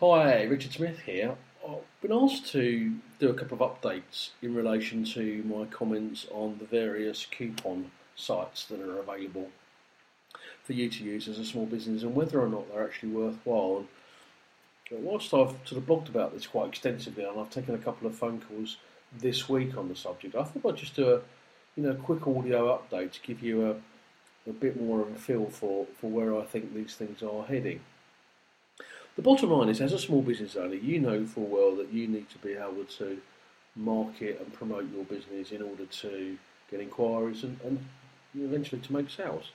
Hi, Richard Smith here. I've been asked to do a couple of updates in relation to my comments on the various coupon sites that are available for you to use as a small business and whether or not they're actually worthwhile. Whilst I've sort of blogged about this quite extensively and I've taken a couple of phone calls this week on the subject, I thought I'd just do a you know quick audio update to give you a, a bit more of a feel for, for where I think these things are heading. The bottom line is, as a small business owner, you know full well that you need to be able to market and promote your business in order to get inquiries and, and eventually to make sales.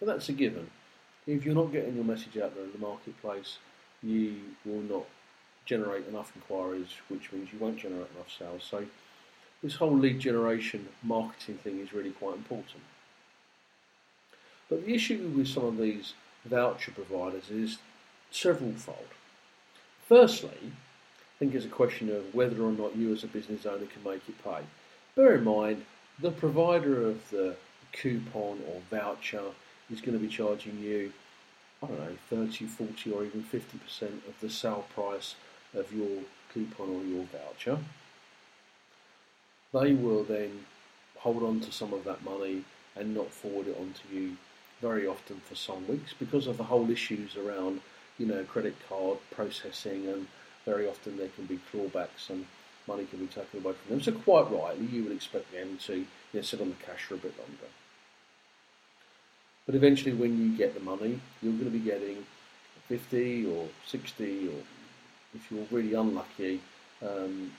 But that's a given. If you're not getting your message out there in the marketplace, you will not generate enough inquiries, which means you won't generate enough sales. So, this whole lead generation marketing thing is really quite important. But the issue with some of these voucher providers is several fold. Firstly, I think it's a question of whether or not you as a business owner can make it pay. Bear in mind, the provider of the coupon or voucher is going to be charging you, I don't know, 30, 40 or even 50% of the sale price of your coupon or your voucher. They will then hold on to some of that money and not forward it on to you very often for some weeks because of the whole issues around you know, credit card processing, and very often there can be clawbacks and money can be taken away from them. So quite rightly, you would expect them to you know, sit on the cash for a bit longer. But eventually, when you get the money, you're going to be getting 50 or 60, or if you're really unlucky, um,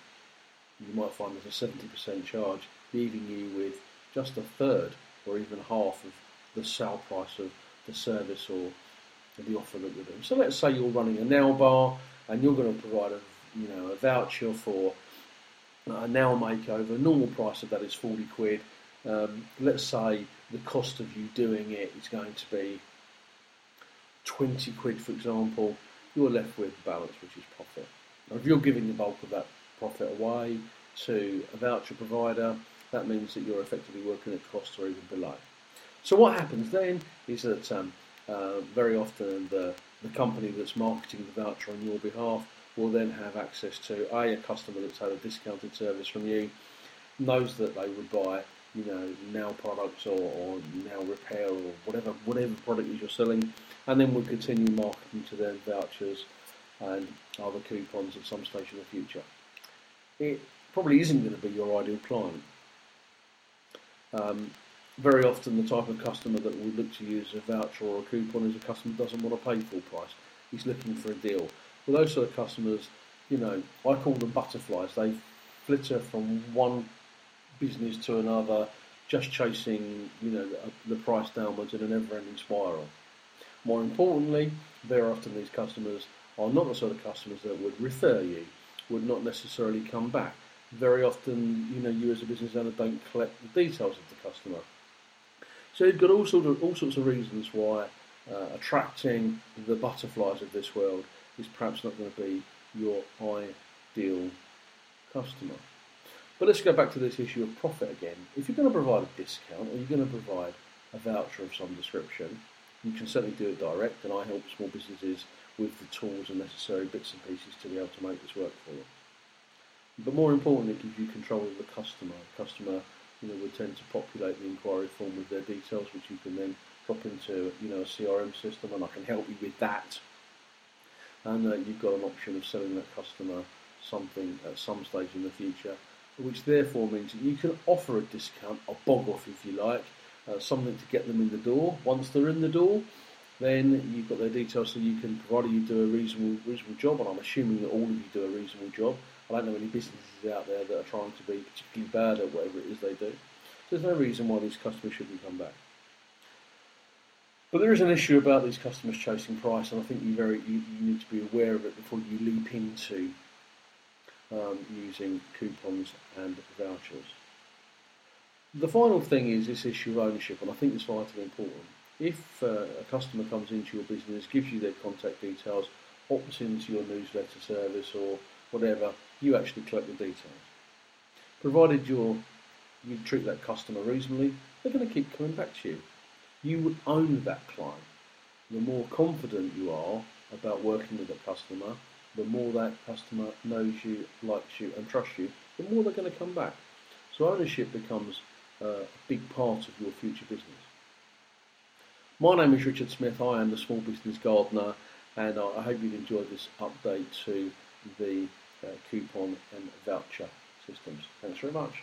you might find there's a 70% charge, leaving you with just a third or even half of the sale price of the service or the offer that you're doing. So let's say you're running a nail bar and you're going to provide a you know a voucher for a nail makeover. Normal price of that is forty quid. Um, let's say the cost of you doing it is going to be twenty quid, for example. You're left with balance, which is profit. Now, if you're giving the bulk of that profit away to a voucher provider, that means that you're effectively working at cost or even below. So what happens then is that um, uh, very often the, the company that's marketing the voucher on your behalf will then have access to a, customer that's had a discounted service from you, knows that they would buy you know nail products or, or nail repair or whatever whatever product you're selling, and then we'll continue marketing to them vouchers and other coupons at some stage in the future. It probably isn't going to be your ideal client. Um, very often the type of customer that will look to use a voucher or a coupon is a customer who doesn't want to pay full price. He's looking for a deal. Well, those sort of customers, you know, I call them butterflies. They flitter from one business to another, just chasing, you know, the, the price downwards in a never-ending spiral. More importantly, very often these customers are not the sort of customers that would refer you, would not necessarily come back. Very often, you know, you as a business owner don't collect the details of the customer. So you've got all sort of all sorts of reasons why uh, attracting the butterflies of this world is perhaps not going to be your ideal customer. But let's go back to this issue of profit again. If you're going to provide a discount or you're going to provide a voucher of some description, you can certainly do it direct, and I help small businesses with the tools and necessary bits and pieces to be able to make this work for them. But more importantly, it gives you control of the customer. The customer you know, would tend to populate the inquiry form with their details, which you can then drop into, you know, a CRM system, and I can help you with that. And uh, you've got an option of selling that customer something at some stage in the future, which therefore means that you can offer a discount, a bog off if you like, uh, something to get them in the door. Once they're in the door, then you've got their details so you can, provided you do a reasonable, reasonable job, and I'm assuming that all of you do a reasonable job, I don't know any businesses out there that are trying to be particularly bad at whatever it is they do. There's no reason why these customers shouldn't come back. But there is an issue about these customers chasing price, and I think you very you, you need to be aware of it before you leap into um, using coupons and vouchers. The final thing is this issue of ownership, and I think it's vitally important. If uh, a customer comes into your business, gives you their contact details, opts into your newsletter service or whatever, you actually collect the details. Provided you you treat that customer reasonably, they're going to keep coming back to you. You own that client. The more confident you are about working with a customer, the more that customer knows you, likes you, and trusts you, the more they're going to come back. So ownership becomes uh, a big part of your future business. My name is Richard Smith. I am the Small Business Gardener, and I hope you've enjoyed this update to the Uh, coupon and voucher systems. Thanks very much.